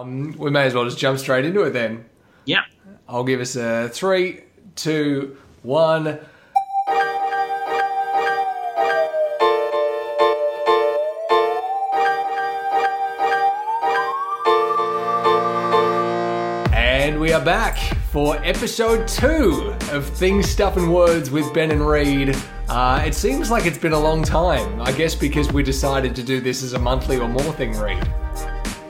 Um, we may as well just jump straight into it then. Yeah. I'll give us a three, two, one. And we are back for episode two of Things, Stuff, and Words with Ben and Reed. Uh, it seems like it's been a long time, I guess because we decided to do this as a monthly or more thing, Reed.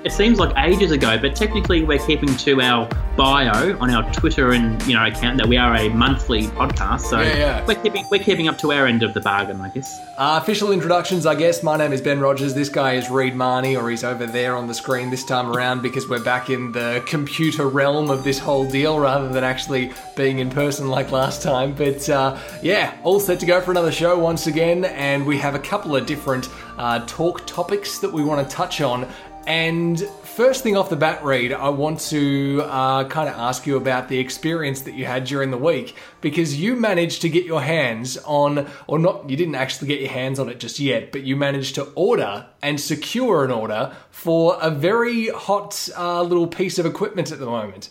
It seems like ages ago, but technically we're keeping to our bio on our Twitter and you know account that we are a monthly podcast. So Yeah, yeah. we're keeping we're keeping up to our end of the bargain, I guess. Uh, official introductions, I guess. My name is Ben Rogers. This guy is Reed Marnie, or he's over there on the screen this time around because we're back in the computer realm of this whole deal rather than actually being in person like last time. But uh, yeah, all set to go for another show once again, and we have a couple of different uh, talk topics that we want to touch on. And first thing off the bat, Reed, I want to uh, kind of ask you about the experience that you had during the week because you managed to get your hands on, or not, you didn't actually get your hands on it just yet, but you managed to order and secure an order for a very hot uh, little piece of equipment at the moment.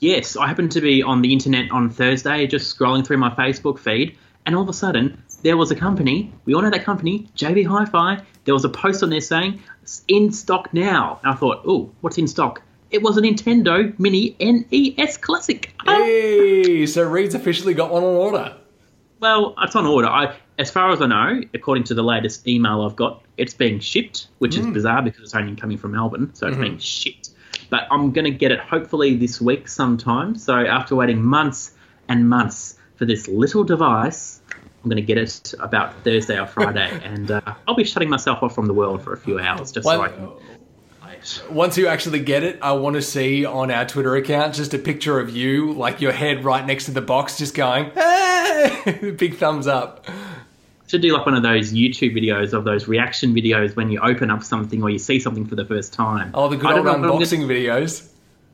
Yes, I happened to be on the internet on Thursday, just scrolling through my Facebook feed, and all of a sudden there was a company. We all know that company, JB Hi-Fi. There was a post on there saying in stock now. And I thought, oh, what's in stock? It was a Nintendo Mini NES Classic. Hey, so Reed's officially got one on order. Well, it's on order. I, as far as I know, according to the latest email I've got, it's being shipped, which is hmm. bizarre because it's only coming from Melbourne, so it's hmm. being shipped. But I'm going to get it hopefully this week sometime. So after waiting months and months for this little device, I'm going to get it about Thursday or Friday, and uh, I'll be shutting myself off from the world for a few hours just so I can. Once you actually get it, I want to see on our Twitter account just a picture of you, like your head right next to the box, just going, hey! Big thumbs up. should do like one of those YouTube videos of those reaction videos when you open up something or you see something for the first time. Oh, the good old unboxing videos.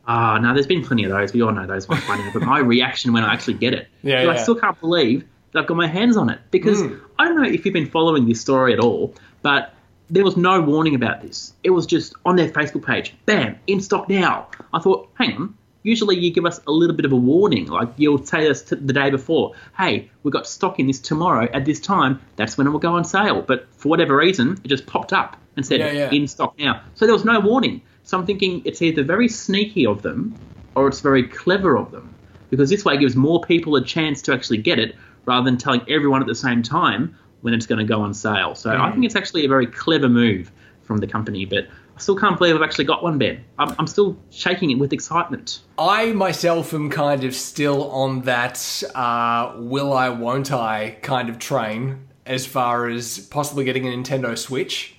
Ah, no, there's been plenty of those. We all know those ones by now. But my reaction when I actually get it, Yeah, yeah. I still can't believe I've got my hands on it because Hmm. I don't know if you've been following this story at all, but there was no warning about this. It was just on their Facebook page, bam, in stock now. I thought, hang on. Usually you give us a little bit of a warning, like you'll say us t- the day before, hey, we've got stock in this tomorrow at this time. That's when it will go on sale. But for whatever reason, it just popped up and said Yeah, yeah. in stock now. So there was no warning. So I'm thinking it's either very sneaky of them or it's very clever of them because this way it gives more people a chance to actually get it rather than telling everyone at the same time when it's going to go on sale. So I think it's actually a very clever move from the company, but I still can't believe I've actually got one, Ben. I'm, I'm still shaking it with excitement. I myself am kind of still on that uh, will I, won't I kind of train as far as possibly getting a Nintendo Switch.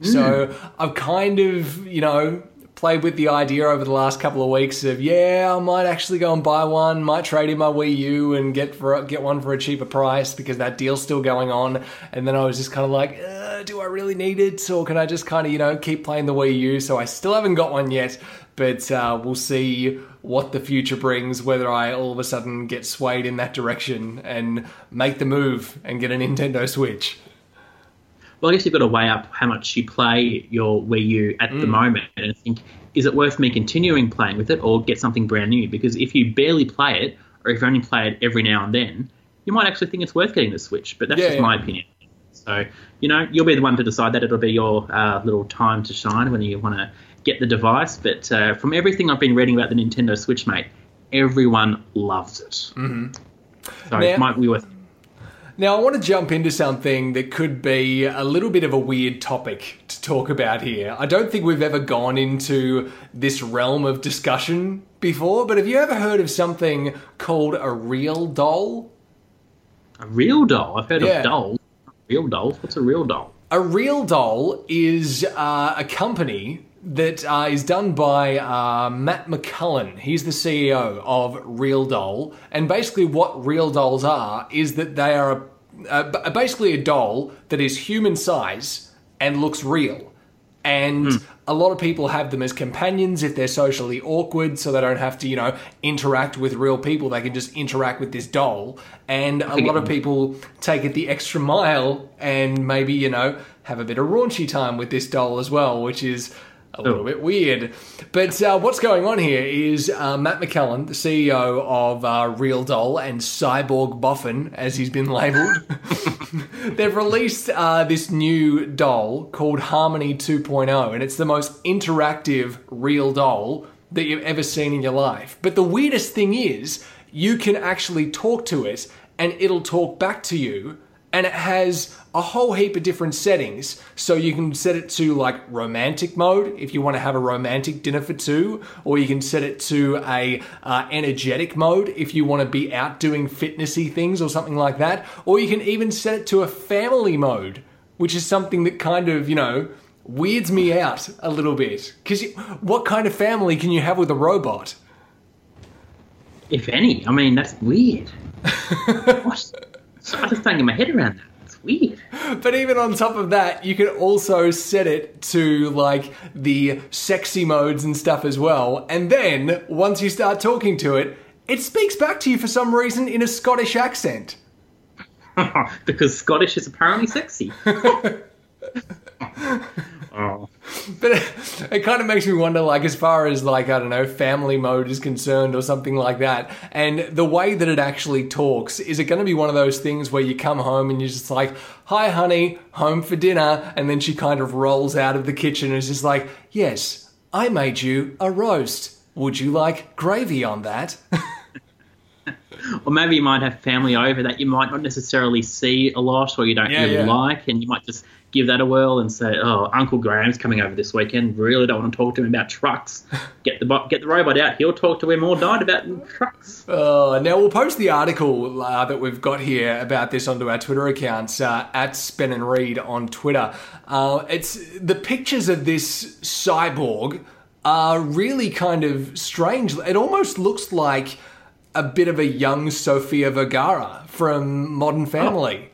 So I've kind of, you know, played with the idea over the last couple of weeks of, yeah, I might actually go and buy one, might trade in my Wii U and get for get one for a cheaper price because that deal's still going on. And then I was just kind of like, do I really need it, or can I just kind of, you know, keep playing the Wii U? So I still haven't got one yet, but uh, we'll see what the future brings. Whether I all of a sudden get swayed in that direction and make the move and get a Nintendo Switch. Well, I guess you've got to weigh up how much you play your Wii U at the moment and think, is it worth me continuing playing with it or get something brand new? Because if you barely play it, or if you only play it every now and then, you might actually think it's worth getting the Switch. But that's Yeah, just yeah. my opinion. So, you know, you'll be the one to decide that. It'll be your uh, little time to shine when you want to get the device. But uh, from everything I've been reading about the Nintendo Switch, mate, everyone loves it. Mm-hmm. So Now- it might be worth Now, I want to jump into something that could be a little bit of a weird topic to talk about here. I don't think we've ever gone into this realm of discussion before, but have you ever heard of something called a real doll? a real doll. I've heard Yeah. of dolls. Real dolls? What's a real doll? A real doll is uh, a company that uh, is done by uh, Matt McMullen. He's the CEO of Real Doll, and basically, what Real Dolls are is that they are a, b- basically a doll that is human size and looks real. And a lot of people have them as companions if they're socially awkward, so they don't have to, you know, interact with real people. They can just interact with this doll. And a lot of people take it the extra mile and maybe, you know, have a bit of raunchy time with this doll as well, which is a little Oh. bit weird. But uh, what's going on here is uh, Matt McMullen, the CEO of uh, Real Doll and Cyborg Boffin, as he's been labelled, they've released uh, this new doll called Harmony 2.0, and it's the most interactive real doll that you've ever seen in your life. But the weirdest thing is, you can actually talk to it, and it'll talk back to you and it has a whole heap of different settings. So you can set it to like romantic mode if you want to have a romantic dinner for two, or you can set it to a uh, energetic mode if you want to be out doing fitnessy things or something like that, or you can even set it to a family mode, which is something that kind of you know weirds me out a little bit because what kind of family can you have with a robot? If any, I mean that's weird. I just don't get my head around that. Weird. But even on top of that, you can also set it to like the sexy modes and stuff as well. And then once you start talking to it, it speaks back to you for some reason in a Scottish accent. because Scottish is apparently sexy. oh. But it, it kind of makes me wonder, like, as far as, like, I don't know, family mode is concerned or something like that. And the way that it actually talks, is it going to be one of those things where you come home and you're just like, hi, honey, home for dinner? And then she kind of rolls out of the kitchen and is just like, yes, I made you a roast. Would you like gravy on that? Or maybe you might have family over that you might not necessarily see a lot or you don't Yeah, really yeah. like, and you might just give that a whirl and say, "Oh, Uncle Graham's coming over this weekend. Really don't want to talk to him about trucks. Get the get the robot out. He'll talk to him all night about trucks." Uh, now we'll post the article uh, that we've got here about this onto our Twitter accounts uh, at Ben and Reed on Twitter. Uh, it's the pictures of this cyborg are really kind of strange. It almost looks like a bit of a young Sofia Vergara from Modern Family.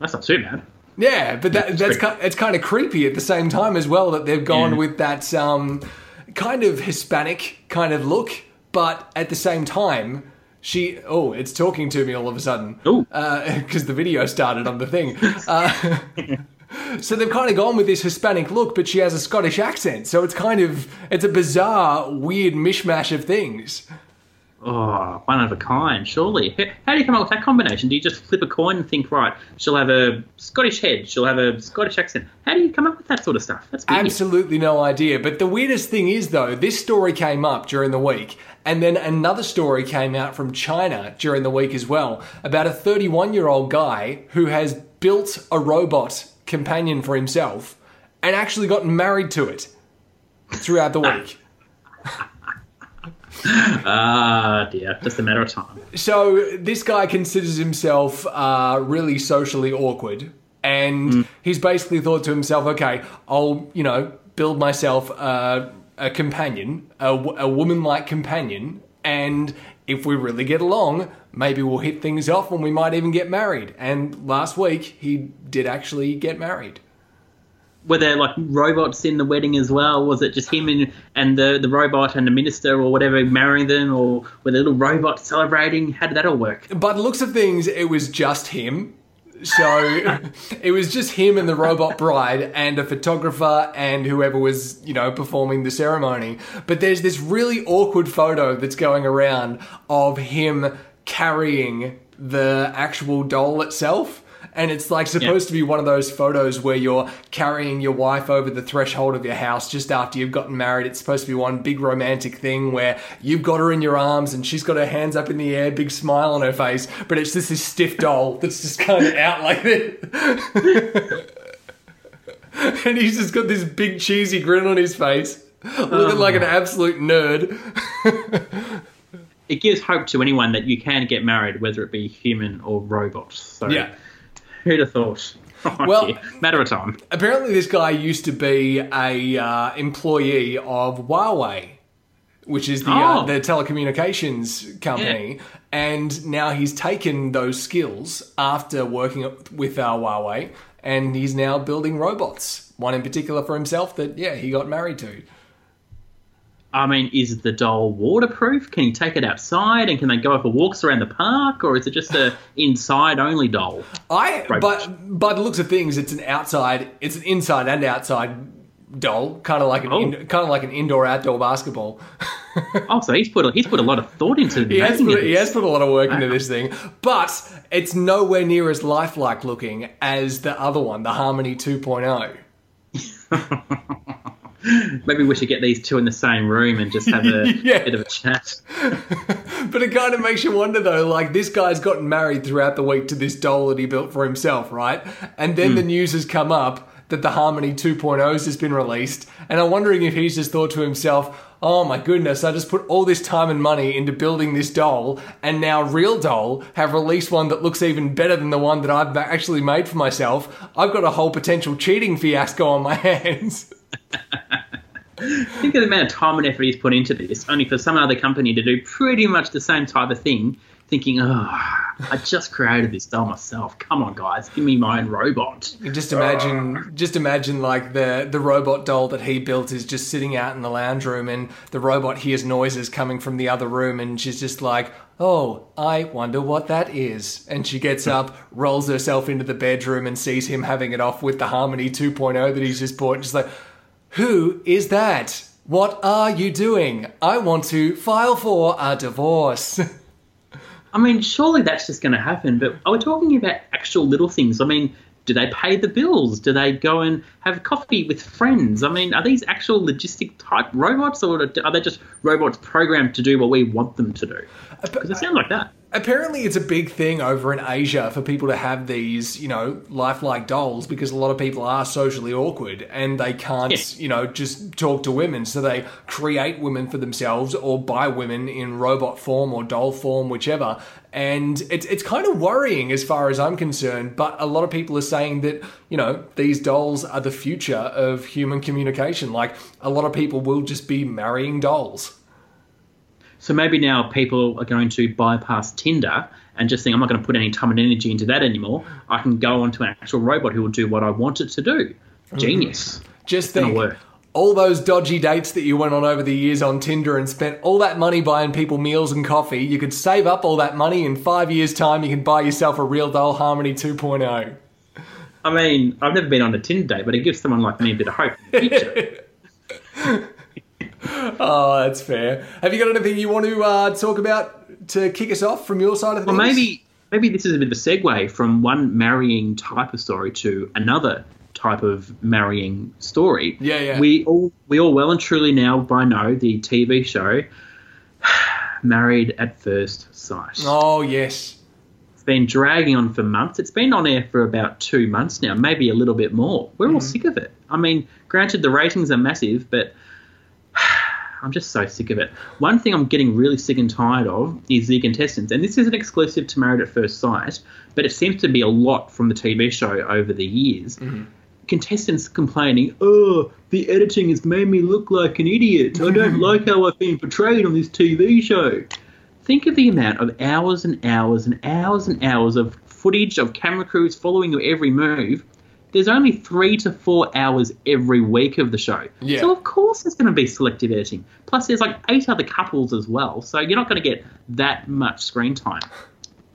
That's not too bad. Yeah, but that, that's pretty- it's kind of creepy at the same time as well that they've gone Yeah. with that um, kind of Hispanic kind of look, but at the same time, she oh, it's talking to me all of a sudden Ooh. because the video started on the thing. Uh, so they've kind of gone with this Hispanic look, but she has a Scottish accent, so it's kind of it's a bizarre, weird mishmash of things. Oh, one of a kind, surely. How do you come up with that combination? Do you just flip a coin and think, right, she'll have a Scottish head, she'll have a Scottish accent? How do you come up with that sort of stuff? That's weird. Absolutely no idea. But the weirdest thing is, though, this story came up during the week, and then another story came out from China during the week as well about a 31 year old guy who has built a robot companion for himself and actually gotten married to it throughout the ah. week. Ah, dear. Just a matter of time. So this guy considers himself uh, really socially awkward, and he's basically thought to himself, "Okay, I'll you know build myself a, a companion, a woman-like companion, and if we really get along, maybe we'll hit things off, and we might even get married." And last week, he did actually get married. Were there like robots in the wedding as well? Was it just him and, and the, the robot and the minister or whatever marrying them, or were the little robots celebrating? How did that all work? By the looks of things, it was just him. So it was just him and the robot bride and a photographer and whoever was, you know, performing the ceremony. But there's this really awkward photo that's going around of him carrying the actual doll itself. And it's like supposed to be one of those photos where you're carrying your wife over the threshold of your house just after you've gotten married. It's supposed to be one big romantic thing where you've got her in your arms and she's got her hands up in the air, big smile on her face, but it's just this stiff doll that's just kind of out like this. and he's just got this big cheesy grin on his face, looking like an oh. absolute nerd. It gives hope to anyone that you can get married, whether it be human or robot. So, Yeah. Who'd have thought? Well- Yeah, matter of time. Apparently, this guy used to be a uh, employee of Huawei, which is the uh, Oh. the telecommunications company, and now he's taken those skills after working with uh, Huawei, and he's now building robots. One in particular for himself that yeah he got married to. I mean, is the doll waterproof? Can you take it outside and can they go for walks around the park, or is it just a inside only doll? I but by the looks of things, it's an outside, it's an inside and outside doll, kind of like an Oh. in, kind of like an indoor outdoor basketball. Oh, so he's put a, he's put a lot of thought into He has, put, it. he has put a lot of work into this thing, but it's nowhere near as lifelike looking as the other one, the Harmony oh. 2.0. Maybe we should get these two in the same room and just have a Yeah. bit of a chat. But it kind of makes you wonder though, like this guy's gotten married throughout the week to this doll that he built for himself, right? And then the hmm. news has come up that the Harmony 2.0 has been released, and I'm wondering if he's just thought to himself, oh my goodness, I just put all this time and money into building this doll, and now Real Doll have released one that looks even better than the one that I've actually made for myself. I've got a whole potential cheating fiasco on my hands. Think of the amount of time and effort he's put into this, only for some other company to do pretty much the same type of thing, thinking, oh, I just created this doll myself. Come on, guys, give me my own robot. Just imagine, just imagine like the the robot doll that he built is just sitting out in the lounge room, and the robot hears noises coming from the other room, and she's just like, "Oh, I wonder what that is." And she gets up, rolls herself into the bedroom, and sees him having it off with the Harmony 2.0 that he's just bought. And she's like, "Who is that? What are you doing? I want to file for a divorce." I mean, surely that's just going to happen, but are we talking about actual little things? I mean, do they pay the bills? Do they go and have coffee with friends? I mean, are these actual logistic type robots, or are they just robots programmed to do what we want them to do? Uh, because it sounds like that. Apparently, it's a big thing over in Asia for people to have these, you know, lifelike dolls because a lot of people are socially awkward and they can't, Yeah. you know, just talk to women. So they create women for themselves or buy women in robot form or doll form, whichever. And it's, it's kind of worrying as far as I'm concerned. But a lot of people are saying that, you know, these dolls are the future of human communication. Like, a lot of people will just be marrying dolls. So maybe now people are going to bypass Tinder and just think, I'm not going to put any time and energy into that anymore. I can go onto an actual robot who will do what I want it to do. Mm-hmm. Genius. Just gonna think, work. all those dodgy dates that you went on over the years on Tinder and spent all that money buying people meals and coffee, you could save up all that money in five years' time. You can buy yourself a real doll Harmony oh. 2.0. I mean, I've never been on a Tinder date, but it gives someone like me a bit of hope in the future. Oh, that's fair. Have you got anything you want to uh, talk about to kick us off from your side of things? Well, maybe maybe this is a bit of a segue from one marrying type of story to another type of marrying story. Yeah, yeah. We all we all well and truly now by know the TV show Married at First Sight. Oh, yes. It's been dragging on for months. It's been on air for about two months now, maybe a little bit more. We're Mm-hmm. all sick of it. I mean, granted the ratings are massive, but I'm just so sick of it. One thing I'm getting really sick and tired of is the contestants, and this isn't exclusive to Married at First Sight, but it seems to be a lot from the TV show over the years. Mm-hmm. Contestants complaining, "Oh, the editing has made me look like an idiot. I don't mm-hmm. like how I've been portrayed on this TV show." Think of the amount of hours and hours and hours and hours of footage of camera crews following your every move. There's only three to four hours every week of the show. Yeah. So, of course, there's going to be selective editing. Plus, there's like eight other couples as well. So, you're not going to get that much screen time.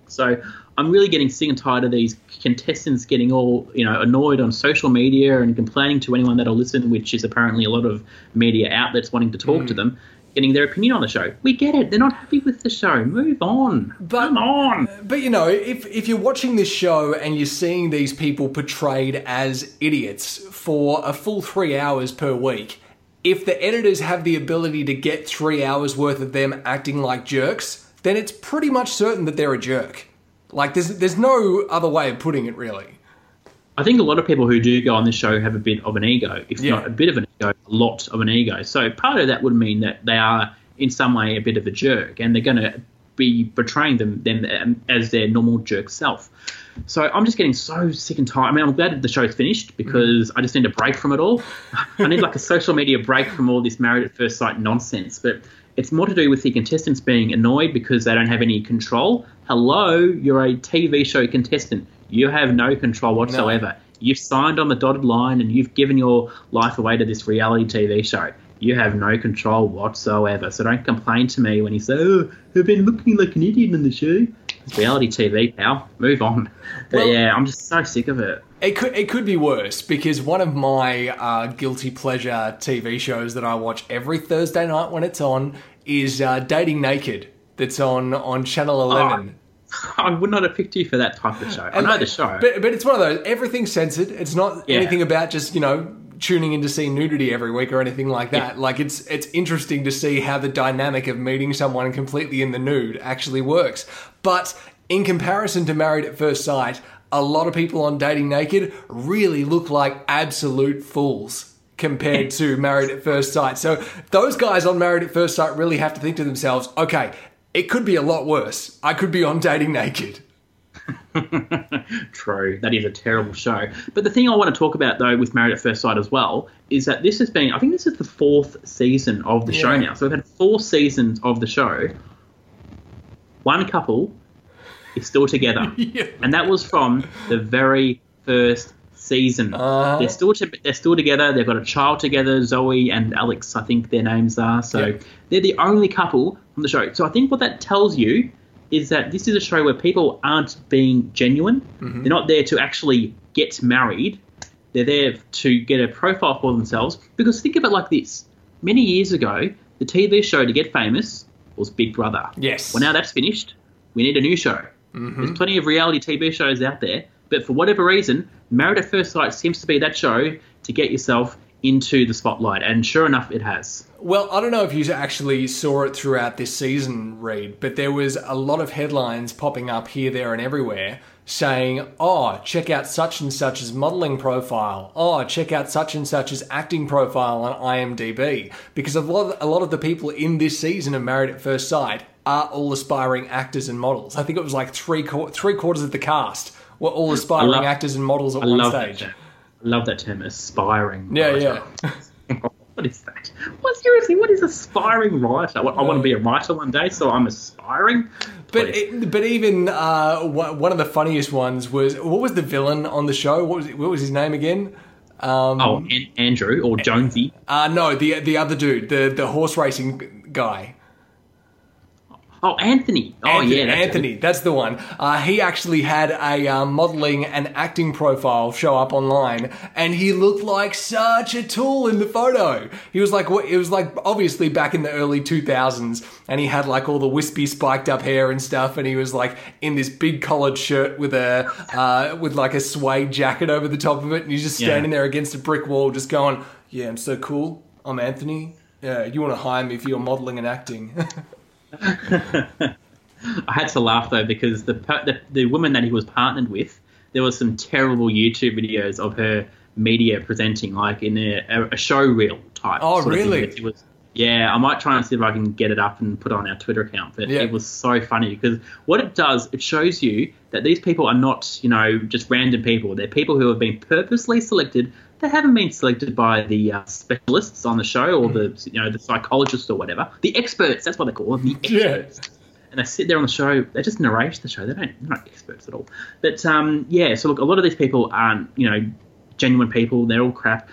So, I'm really getting sick and tired of these contestants getting all, you know, annoyed on social media and complaining to anyone that'll listen, which is apparently a lot of media outlets wanting to talk to mm. them, getting their opinion on the show. We get it. They're not happy with the show. Move on. But- Come on. But you know, if if you're watching this show and you're seeing these people portrayed as idiots for a full three hours per week, if the editors have the ability to get three hours worth of them acting like jerks, then it's pretty much certain that they're a jerk. Like there's there's no other way of putting it really. I think a lot of people who do go on this show have a bit of an ego, if Yeah. not a bit of an ego, a lot of an ego. So part of that would mean that they are in some way a bit of a jerk, and they're going to be portraying them them um, as their normal jerk self. So I'm just getting so sick and tired. I mean, I'm glad that the show's finished because I just need a break from it all. I need like a social media break from all this married at first sight nonsense. But it's more to do with the contestants being annoyed because they don't have any control. Hello, you're a TV show contestant. You have no control whatsoever. You've signed on the dotted line and you've given your life away to this reality TV show. You have no control whatsoever. So don't complain to me when you say, "Oh, I've been looking like an idiot in the show." It's reality TV, pal. Move on. But Well- yeah, I'm just so sick of it. It could it could be worse because one of my uh, guilty pleasure TV shows that I watch every Thursday night when it's on is uh, Dating Naked. That's on on Channel Eleven. I would not have picked you for that type of show. I know the show. But, but it's one of those, everything's censored. It's not Yeah. anything about just, you know, tuning in to see nudity every week or anything like that. Yeah. Like, it's it's interesting to see how the dynamic of meeting someone completely in the nude actually works. But in comparison to Married at First Sight, a lot of people on Dating Naked really look like absolute fools compared to Married at First Sight. So those guys on Married at First Sight really have to think to themselves, okay, it could be a lot worse. I could be on Dating Naked. True, that is a terrible show. But the thing I want to talk about though with Married at First Sight as well is that this has been I think this is the fourth season of the show now. So we've had four seasons of the show. One couple is still together. Yeah. And that was from the very first season. Uh-huh. They're still to, they're still together. They've got a child together. Zoe and Alex, I think their names are. So Yeah. they're the only couple on the show. So I think what that tells you is that this is a show where people aren't being genuine. Mm-hmm. They're not there to actually get married. They're there to get a profile for themselves. Because think of it like this: many years ago, the TV show to get famous was Big Brother. Yes. Well, now that's finished. We need a new show. There's plenty of reality TV shows out there, but for whatever reason, Married at First Sight seems to be that show to get yourself into the spotlight, and sure enough, it has. Well, I don't know if you actually saw it throughout this season, Reed, but there was a lot of headlines popping up here, there, and everywhere saying, oh, check out such and such's modeling profile. Oh, check out such and such's acting profile on IMDb. Because a lot, a lot of the people in this season of Married at First Sight are all aspiring actors and models. I think it was like three, three quarters of the cast were all aspiring love- actors and models at I one stage. I love that term, aspiring. Yeah, writer. yeah. what is that? What seriously? What is aspiring writer? What, I want to be a writer one day, so I'm aspiring. But it, but even uh, one one of the funniest ones was what was the villain on the show? What was what was his name again? Um, oh, An- Andrew or Jonesy. uh, no, the the other dude, the the horse racing guy. Oh, Anthony. Oh, Anthony, yeah, that's it. Anthony, that's the one. Uh, he actually had a uh, modeling and acting profile show up online, and he looked like such a tool in the photo. He was like, it was like obviously back in the early two thousands, and he had like all the wispy, spiked up hair and stuff, and he was like in this big collared shirt with a uh, with like a suede jacket over the top of it, and he's just Yeah. standing there against a brick wall, just going, "Yeah, I'm so cool. I'm Anthony. Yeah, you want to hire me for your modeling and acting?" I had to laugh though because the, the the woman that he was partnered with, there was some terrible YouTube videos of her media presenting, like in a, a, a show reel type. Oh, really? Was. Yeah, I might try and see if I can get it up and put it on our Twitter account. But Yeah. it was so funny because what it does, it shows you that these people are not, you know, just random people. They're people who have been purposely selected. They haven't been selected by the uh, specialists on the show or the, you know, the psychologists or whatever. The experts. That's what they call them. The Yeah. and they sit there on the show. They just narrate the show. They don't. They're not experts at all. But um, yeah. So look, a lot of these people aren't you know genuine people. They're all crap.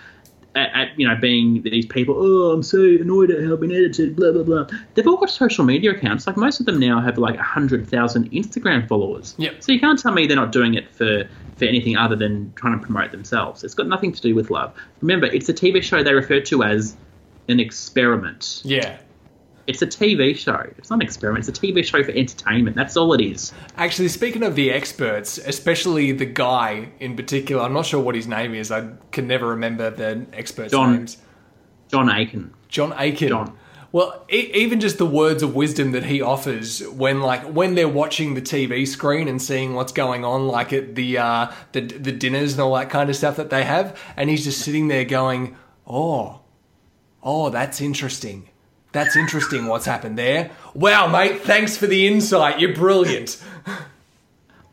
At, at you know being these people. Oh, I'm so annoyed at how I've been edited. Blah blah blah. They've all got social media accounts. Like most of them now have like hundred thousand Instagram followers. Yep. So you can't tell me they're not doing it for for anything other than trying to promote themselves. It's got nothing to do with love. Remember, it's a TV show they refer to as an experiment. yeah. It's a TV show. It's not an experiment. It's a TV show for entertainment. That's all it is. Actually, speaking of the experts, especially the guy in particular, I'm not sure what his name is. I can never remember the experts' John- names. John Aiken. John Aiken. John. Well, e- even just the words of wisdom that he offers when, like, when they're watching the TV screen and seeing what's going on, like at the uh, the the dinners and all that kind of stuff that they have, and he's just sitting there going, "Oh, oh, that's interesting. That's interesting. What's happened there? Wow, mate. Thanks for the insight. You're brilliant."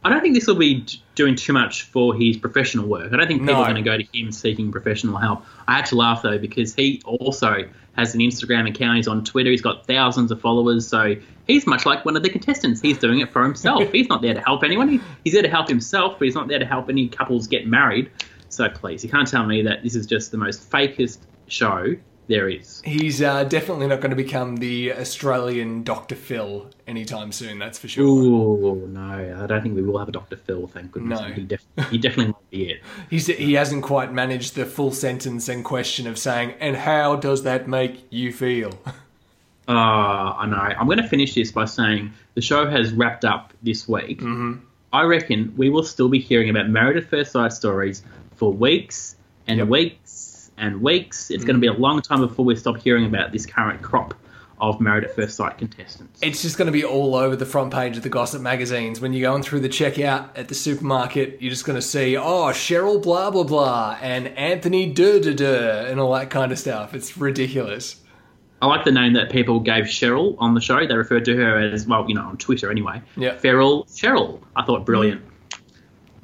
I don't think this will be doing too much for his professional work. I don't think people No. are going to go to him seeking professional help. I had to laugh though because he also has an Instagram account. He's on Twitter. He's got thousands of followers. So he's much like one of the contestants. He's doing it for himself. he's not there to help anyone. He, he's there to help himself, but he's not there to help any couples get married. So please, you can't tell me that this is just the most fakest show there is. He's uh, definitely not going to become the Australian Dr. Phil anytime soon, that's for sure. Ooh, no, I don't think we will have a Dr. Phil, thank goodness. No. He, def- he definitely won't be it. He's, he hasn't quite managed the full sentence and question of saying, and how does that make you feel? Uh, I know. I'm going to finish this by saying the show has wrapped up this week. Mm-hmm. I reckon we will still be hearing about Married at First Sight stories for weeks and Yep. weeks and weeks. It's going to be a mm. long time before we stop hearing about this current crop of Married at First Sight contestants. It's just going to be all over the front page of the gossip magazines. When you're going through the checkout at the supermarket, you're just going to see, oh, Cheryl blah blah blah and Anthony duh duh duh and all that kind of stuff. It's ridiculous. I like the name that people gave Cheryl on the show. They referred to her as, well, you know, on Twitter anyway. Yeah. Feral Cheryl. I thought brilliant. Mm.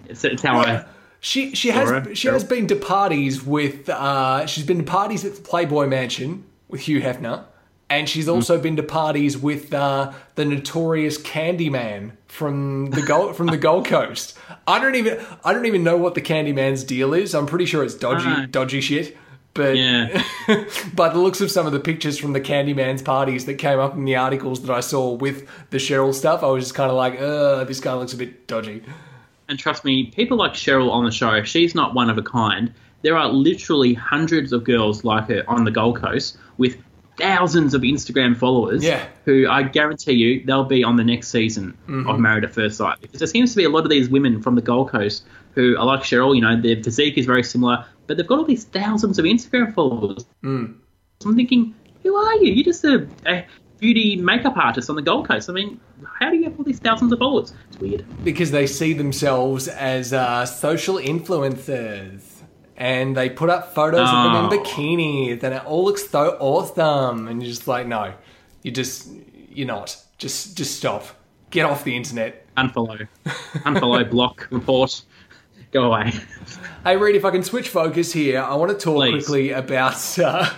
It's, it's how I. She she has Alright, she Cheryl. has been to parties with uh, she's been to parties at the Playboy Mansion with Hugh Hefner, and she's also been to parties with uh, the notorious Candyman from the Gold from the Gold Coast. I don't even I don't even know what the Candyman's deal is. I'm pretty sure it's dodgy Ah. dodgy shit. But Yeah. by the looks of some of the pictures from the Candyman's parties that came up in the articles that I saw with the Cheryl stuff, I was just kind of like, uh, this guy looks a bit dodgy. And trust me, people like Cheryl on the show, she's not one of a kind. There are literally hundreds of girls like her on the Gold Coast with thousands of Instagram followers Yeah. who I guarantee you they'll be on the next season of mm-hmm. Married at First Sight. Because there seems to be a lot of these women from the Gold Coast who are like Cheryl, you know, their physique is very similar, but they've got all these thousands of Instagram followers. Mm. So I'm thinking, who are you? You're just eh, a, a beauty makeup artist on the Gold Coast. I mean, how do you have all these thousands of followers? It's weird. because they see themselves as uh, social influencers and they put up photos of them in Oh. bikinis and it all looks so awesome and you're just like no you just you're not just just stop get off the internet unfollow, unfollow, block, report, go away. hey reed if i can switch focus here i want to talk Please. quickly about uh,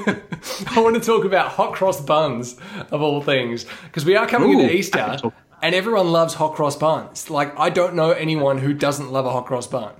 i want to talk about hot cross buns of all things because we are coming Ooh, into easter can talk about and everyone loves hot cross buns like i don't know anyone who doesn't love a hot cross bun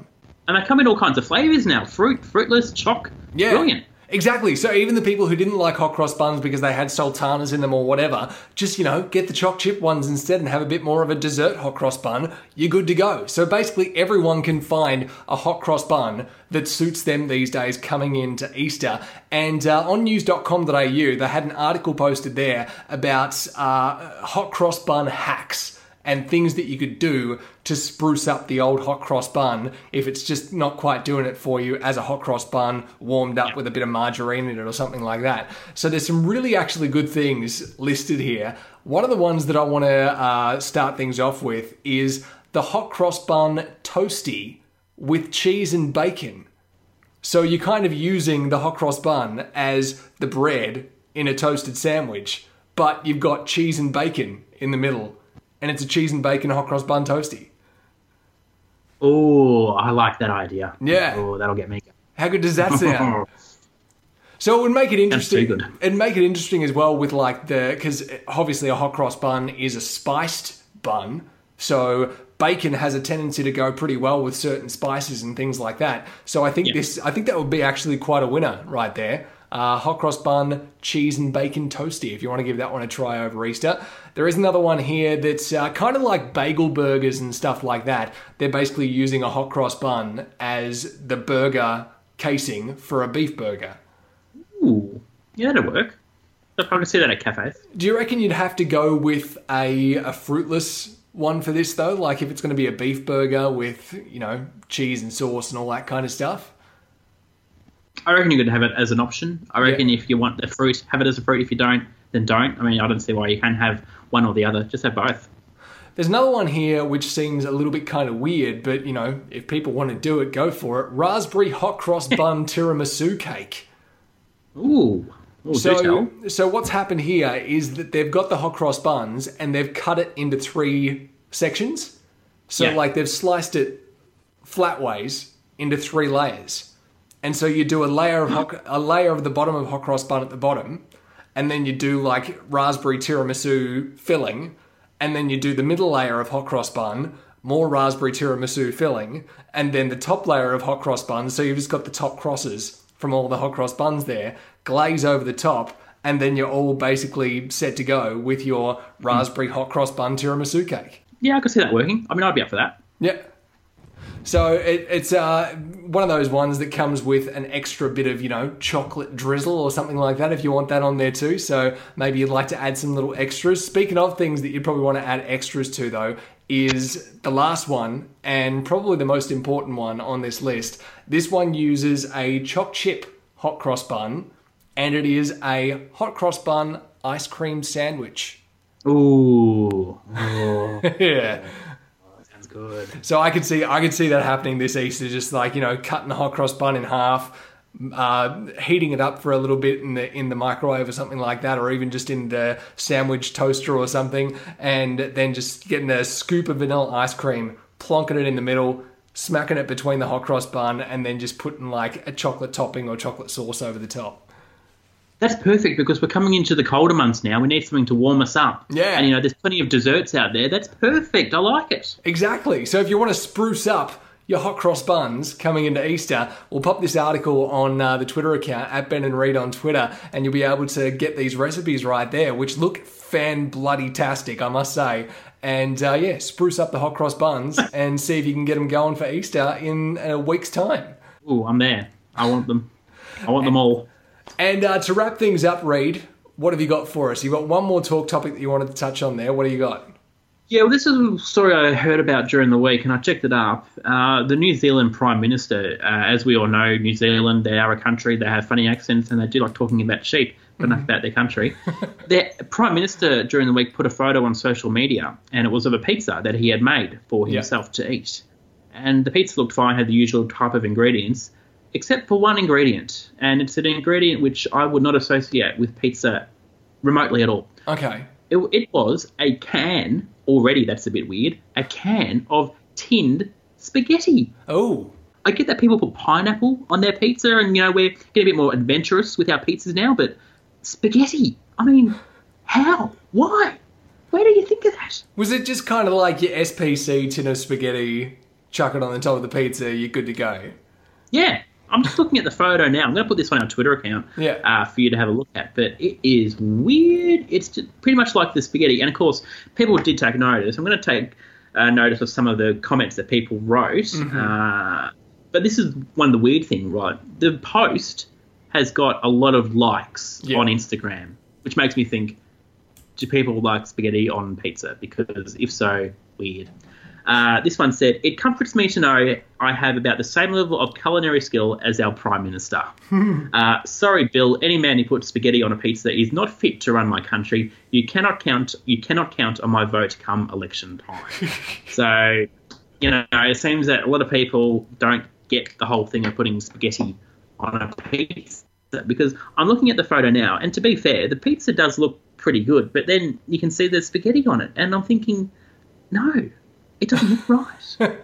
And they come in all kinds of flavors now: fruit, fruitless, choc. Yeah. brilliant. Exactly. So even the people who didn't like hot cross buns because they had sultanas in them or whatever, just, you know, get the choc chip ones instead and have a bit more of a dessert hot cross bun. You're good to go. So basically everyone can find a hot cross bun that suits them these days coming into Easter. And uh, on news.com.au, they had an article posted there about uh, hot cross bun hacks and things that you could do to spruce up the old hot cross bun if it's just not quite doing it for you as a hot cross bun warmed up with a bit of margarine in it or something like that. So there's some really actually good things listed here. One of the ones that I want to uh, start things off with is the hot cross bun toasty with cheese and bacon. So you're kind of using the hot cross bun as the bread in a toasted sandwich, but you've got cheese and bacon in the middle, and it's a cheese and bacon hot cross bun toasty. Oh, I like that idea. Yeah. Oh, that'll get me. How good does that sound? So it would make it interesting. It'd make it interesting as well with like the because obviously a hot cross bun is a spiced bun, so bacon has a tendency to go pretty well with certain spices and things like that. So I think Yeah. this, I think that would be actually quite a winner right there. Uh, hot cross bun, cheese and bacon toasty. If you want to give that one a try over Easter, there is another one here that's uh, kind of like bagel burgers and stuff like that. They're basically using a hot cross bun as the burger casing for a beef burger. Ooh, yeah, that'll work. I can see that at cafes. Do you reckon you'd have to go with a, a fruitless one for this though? Like if it's going to be a beef burger with, you know, cheese and sauce and all that kind of stuff? I reckon you could have it as an option. I reckon if you want the fruit, have it as a fruit. If you don't, then don't. I mean, I don't see why you can't have one or the other. Just have both. There's another one here which seems a little bit kind of weird, but you know, if people want to do it, go for it. Raspberry hot cross bun tiramisu cake. Ooh, Ooh So, so what's happened here is that they've got the hot cross buns and they've cut it into three sections. So Yeah. like they've sliced it flat ways into three layers. And so you do a layer of hot, a layer of the bottom of hot cross bun at the bottom, and then you do like raspberry tiramisu filling, and then you do the middle layer of hot cross bun, more raspberry tiramisu filling, and then the top layer of hot cross bun. So you've just got the top crosses from all the hot cross buns there, glaze over the top, and then you're all basically set to go with your raspberry hot cross bun tiramisu cake. Yeah, I could see that working. I mean, I'd be up for that. Yeah. So it, it's uh, one of those ones that comes with an extra bit of, you know, chocolate drizzle or something like that if you want that on there too. So maybe you'd like to add some little extras. Speaking of things that you'd probably want to add extras to, though, is the last one and probably the most important one on this list. This one uses a choc chip hot cross bun and it is a hot cross bun ice cream sandwich. Ooh, yeah. Good. So I could see I could see that happening this Easter, just like you know, cutting the hot cross bun in half, uh, heating it up for a little bit in the in the microwave or something like that, or even just in the sandwich toaster or something, and then just getting a scoop of vanilla ice cream, plonking it in the middle, smacking it between the hot cross bun, and then just putting like a chocolate topping or chocolate sauce over the top. That's perfect because we're coming into the colder months now. We need something to warm us up. Yeah. And you know, there's plenty of desserts out there. That's perfect. I like it. Exactly. So if you want to spruce up your hot cross buns coming into Easter, we'll pop this article on uh, the Twitter account at Ben and Reed on Twitter, and you'll be able to get these recipes right there, which look fan bloody tastic, I must say. And uh, yeah, spruce up the hot cross buns and see if you can get them going for Easter in a week's time. Ooh, I'm there. I want them. I want them all. And uh, to wrap things up, Reed, what have you got for us? You've got one more talk topic that you wanted to touch on there. What do you got? Yeah, well, this is a story I heard about during the week, and I checked it up. Uh, the New Zealand Prime Minister, uh, as we all know, New Zealand, they are a country, they have funny accents, and they do like talking about sheep, but enough about their country. their Prime Minister during the week put a photo on social media, and it was of a pizza that he had made for Yeah. himself to eat. And the pizza looked fine, had the usual type of ingredients, except for one ingredient, and it's an ingredient which I would not associate with pizza remotely at all. Okay. it, it was a can already that's a bit weird a can of tinned spaghetti. Oh, i get that people put pineapple on their pizza and you know we're getting a bit more adventurous with our pizzas now but spaghetti i mean how? Why? Where do you think of that? Was it just kind of like your SPC tin of spaghetti, chuck it on the top of the pizza, you're good to go? yeah i'm just looking at the photo now. I'm going to put this on our twitter account Yeah. uh, for you to have a look at but it is weird. It's pretty much like the spaghetti. And of course people did take notice. I'm going to take uh, notice of some of the comments that people wrote Mm-hmm. uh, but this is one of the weird thing right? The post has got a lot of likes Yeah. on instagram which makes me think do people like spaghetti on pizza? Because if so weird uh, this one said, It comforts me to know I have about the same level of culinary skill as our Prime Minister. uh, sorry, Bill, any man who puts spaghetti on a pizza is not fit to run my country. You cannot count you cannot count on my vote come election time. so, you know, it seems that a lot of people don't get the whole thing of putting spaghetti on a pizza because I'm looking at the photo now, and to be fair, the pizza does look pretty good, but then you can see there's spaghetti on it, and I'm thinking, no, it doesn't look right.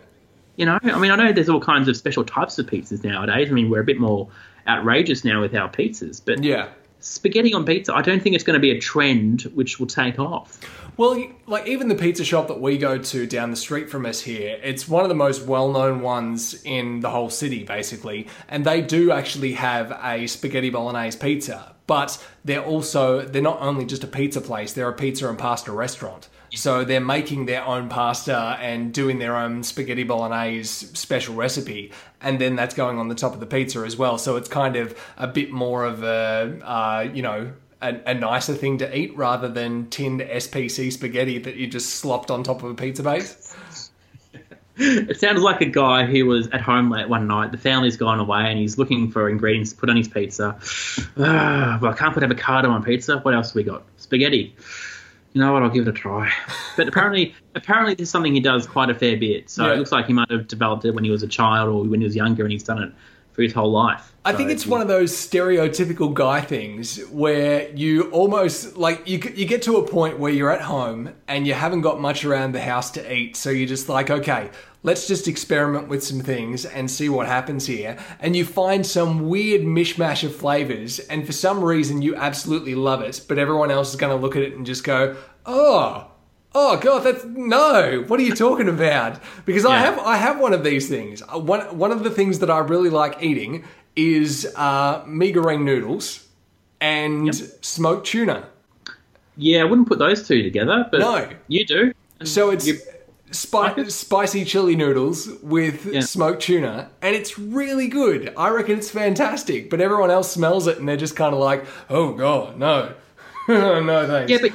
you know, I mean, I know there's all kinds of special types of pizzas nowadays. I mean, we're a bit more outrageous now with our pizzas, but Yeah. spaghetti on pizza, I don't think it's going to be a trend which will take off. Well, like even the pizza shop that we go to down the street from us here, it's one of the most well-known ones in the whole city, basically. And they do actually have a spaghetti bolognese pizza, but they're also they're not only just a pizza place; they're a pizza and pasta restaurant. So they're making their own pasta and doing their own spaghetti bolognese special recipe, and then that's going on the top of the pizza as well. So it's kind of a bit more of a uh, you know a, a nicer thing to eat rather than tinned SPC spaghetti that you just slopped on top of a pizza base. It sounds like a guy who was at home late one night. The family's gone away, and he's looking for ingredients to put on his pizza. Ah, well, I can't put avocado on pizza. What else have we got? Spaghetti. You know what? I'll give it a try. But apparently, apparently, this is something he does quite a fair bit. So Yeah. it looks like he might have developed it when he was a child or when he was younger, and he's done it for his whole life. I think So it's one of those stereotypical guy things where you almost like you you get to a point where you're at home and you haven't got much around the house to eat, so you're just like, okay, let's just experiment with some things and see what happens here. And you find some weird mishmash of flavors, and for some reason you absolutely love it, but everyone else is going to look at it and just go, oh. Oh god, that's no. What are you talking about? Because I have I have one of these things. Uh, One one of the things that I really like eating is uh, noodles and smoked tuna. Yeah, I wouldn't put those two together, but No. you do. So it's you- spi- spicy chili noodles with Yeah. smoked tuna, and it's really good. I reckon it's fantastic. But everyone else smells it, and they're just kind of like, "Oh God, no, no thanks." yeah, but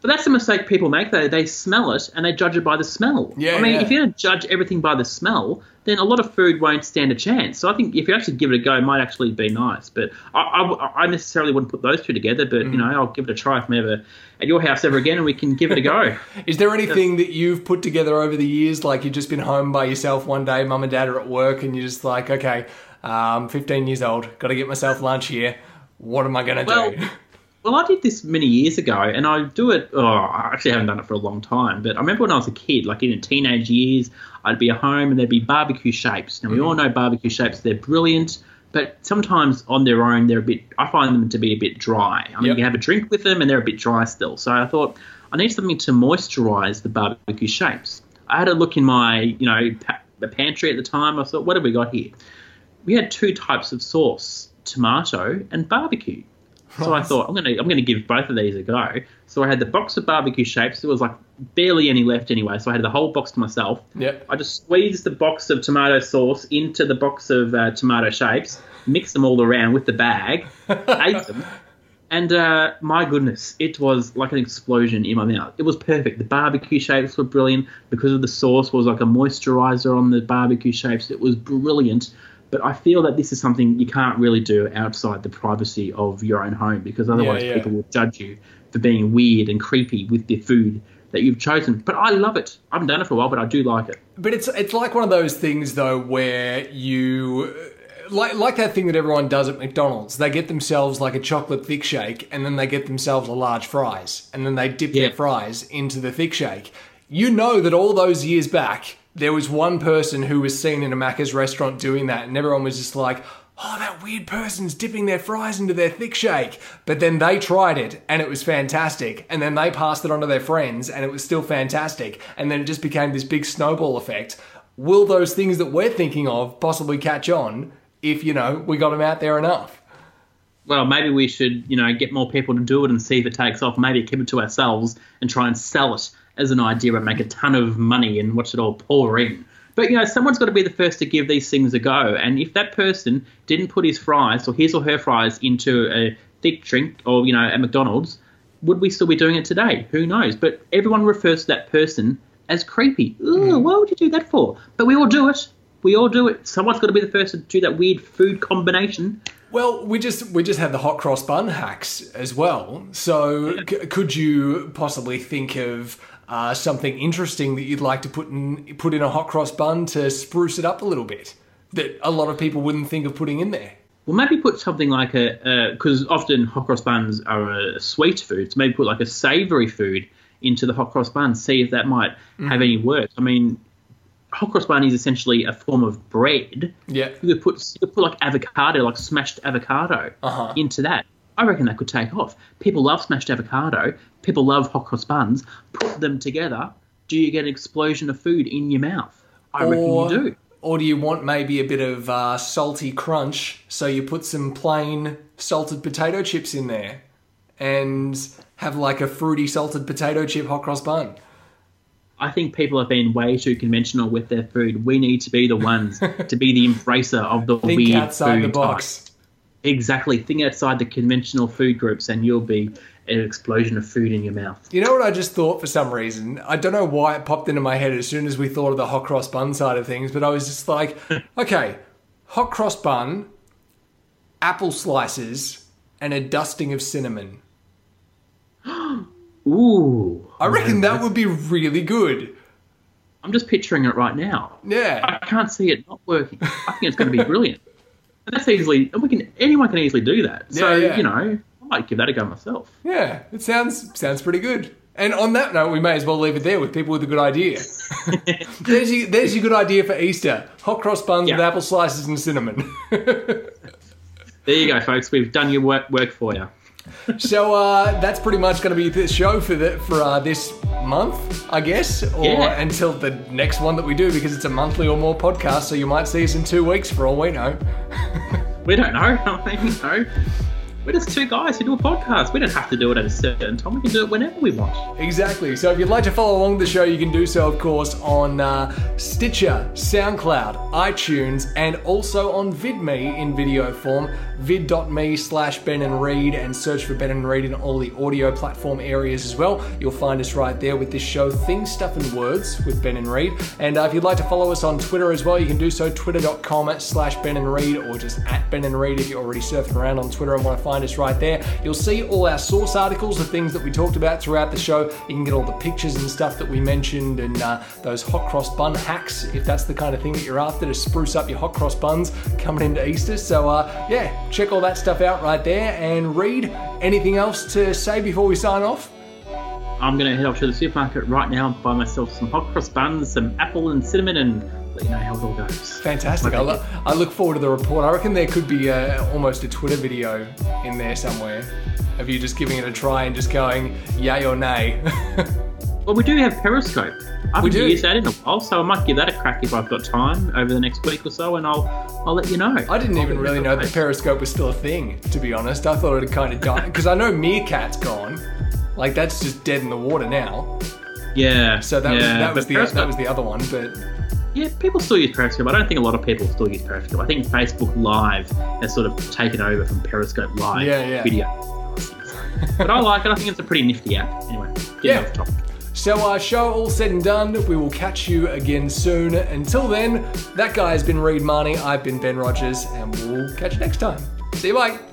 but that's the mistake people make. They they smell it and they judge it by the smell. Yeah, I mean, yeah. if you don't judge everything by the smell, then a lot of food won't stand a chance. So I think if you actually give it a go, it might actually be nice. But I, I, I necessarily wouldn't put those two together. But Mm. you know, I'll give it a try if I'm ever at your house ever again, and we can give it a go. Is there anything that you've put together over the years? Like you've just been home by yourself one day, mum and dad are at work, and you're just like, okay, um, 15 years old, got to get myself lunch here. What am I going to Well, do? Well, I did this many years ago, and I do it. Oh, I actually haven't done it for a long time, but I remember when I was a kid, like in the teenage years, I'd be at home and there'd be barbecue shapes. Now we all mm. know barbecue shapes; they're brilliant, but sometimes on their own, they're a bit. I find them to be a bit dry. I mean, Yep. you have a drink with them, and they're a bit dry still. So I thought I need something to moisturise the barbecue shapes. I had a look in my, you know, pa- the pantry at the time. I thought, what have we got here? we had two types of sauce: tomato and barbecue. So I thought I'm gonna I'm gonna give both of these a go. So I had the box of barbecue shapes. There was like barely any left anyway. So I had the whole box to myself. Yep. I just squeezed the box of tomato sauce into the box of uh, tomato shapes, mixed them all around with the bag, ate them, and uh, my goodness, it was like an explosion in my mouth. It was perfect. The barbecue shapes were brilliant because of the sauce was like a moisturizer on the barbecue shapes. It was brilliant. But I feel that this is something you can't really do outside the privacy of your own home because otherwise yeah. people will judge you for being weird and creepy with the food that you've chosen. But I love it. I haven't done it for a while, but I do like it. But it's it's like one of those things though where you like like that thing that everyone does at McDonald's. They get themselves like a chocolate thick shake and then they get themselves a large fries and then they dip their fries into the thick shake. You know that all those years back there was one person who was seen in a Macca's restaurant doing that and everyone was just like Oh, that weird person's dipping their fries into their thick shake. But then they tried it and it was fantastic. And then they passed it on to their friends and it was still fantastic. And then it just became this big snowball effect. Will those things that we're thinking of possibly catch on if, you know, we got them out there enough? well, maybe we should, you know, get more people to do it and see if it takes off. Maybe keep it to ourselves and try and sell it as an idea and make a ton of money and watch it all pour in. But you know, someone's got to be the first to give these things a go. And if that person didn't put his fries or his or her fries into a thick drink or you know at McDonald's, would we still be doing it today? Who knows? But everyone refers to that person as creepy. Ooh, mm-hmm. why would you do that for? But we all do it. We all do it. Someone's got to be the first to do that weird food combination. Well, we just we just had the hot cross bun hacks as well. So c- could you possibly think of uh, something interesting that you'd like to put in put in a hot cross bun to spruce it up a little bit that a lot of people wouldn't think of putting in there? Well, maybe put something like a because often hot cross buns are a sweet food. So maybe put like a savoury food into the hot cross bun. See if that might have any work. I mean, hot cross bun is essentially a form of bread. Yeah. You could put you could put like avocado, like smashed avocado, Uh-huh. into that. I reckon that could take off. People love smashed avocado. People love hot cross buns. Put them together. Do you get an explosion of food in your mouth? I reckon you do. Or do you want maybe a bit of uh, salty crunch? So you put some plain salted potato chips in there and have like a fruity salted potato chip hot cross bun. I think people have been way too conventional with their food. We need to be the ones to be the embracer of the Think weird outside food the box. types. Exactly. Think outside the conventional food groups, and you'll be an explosion of food in your mouth. You know what I just thought for some reason? I don't know why it popped into my head as soon as we thought of the hot cross bun side of things, but I was just like, okay, hot cross bun, apple slices, and a dusting of cinnamon. Ooh. I reckon that would be really good. I'm just picturing it right now. Yeah. I can't see it not working. I think it's going to be brilliant. And that's easily. And we can. Anyone can easily do that. So Yeah, yeah. you know, I might give that a go myself. Yeah, it sounds sounds pretty good. And on that note, we may as well leave it there with people with a good idea. there's, your, there's your good idea for Easter: hot cross buns with apple slices and cinnamon. There you go, folks. We've done your work work for you. So uh, that's pretty much going to be the show for the, for uh, this month, I guess, or Yeah. until the next one that we do, because it's a monthly or more podcast. So you might see us in two weeks for all we know. We don't know. I mean, you know, we're just two guys who do a podcast. We don't have to do it at a certain time. We can do it whenever we want. Exactly. So if you'd like to follow along the show, you can do so, of course, on uh, Stitcher, SoundCloud, iTunes, and also on VidMe in video form. vid.me slash Ben and Reed and search for Ben and Reed in all the audio platform areas as well. You'll find us right there with this show, Things, Stuff, and Words with Ben and Reed. And uh, if you'd like to follow us on Twitter as well, you can do so, twitter.com slash Ben and Reed or just at Ben and Reed if you're already surfing around on Twitter and want to find us right there. You'll see all our source articles, the things that we talked about throughout the show. You can get all the pictures and stuff that we mentioned and uh, those hot cross bun hacks if that's the kind of thing that you're after to spruce up your hot cross buns coming into Easter. So, uh, yeah, check all that stuff out right there. And Reed, anything else to say before we sign off? I'm going to head off to the supermarket right now and buy myself some hot cross buns, some apple and cinnamon, and let you know how it all goes. Fantastic. I, lo- I look forward to the report. I reckon there could be uh almost a Twitter video in there somewhere of you just giving it a try and just going yay or nay. Well, we do have Periscope. I haven't used that in a while, so I might give that a crack if I've got time over the next week or so, and I'll I'll let you know. I didn't even really know that Periscope was still a thing, to be honest. I thought it had kind of died. Because I know Meerkat's gone. Like, that's just dead in the water now. Yeah. So that, was, that, was the, Periscope- that was the other one. But Yeah, people still use Periscope. I don't think a lot of people still use Periscope. I think Facebook Live has sort of taken over from Periscope Live Yeah, yeah. video. but I like it. I think it's a pretty nifty app. Anyway, getting Yeah. So, uh, show all said and done. We will catch you again soon. Until then, that guy has been Reed Marnie. I've been Ben Rogers, and we'll catch you next time. See you, bye.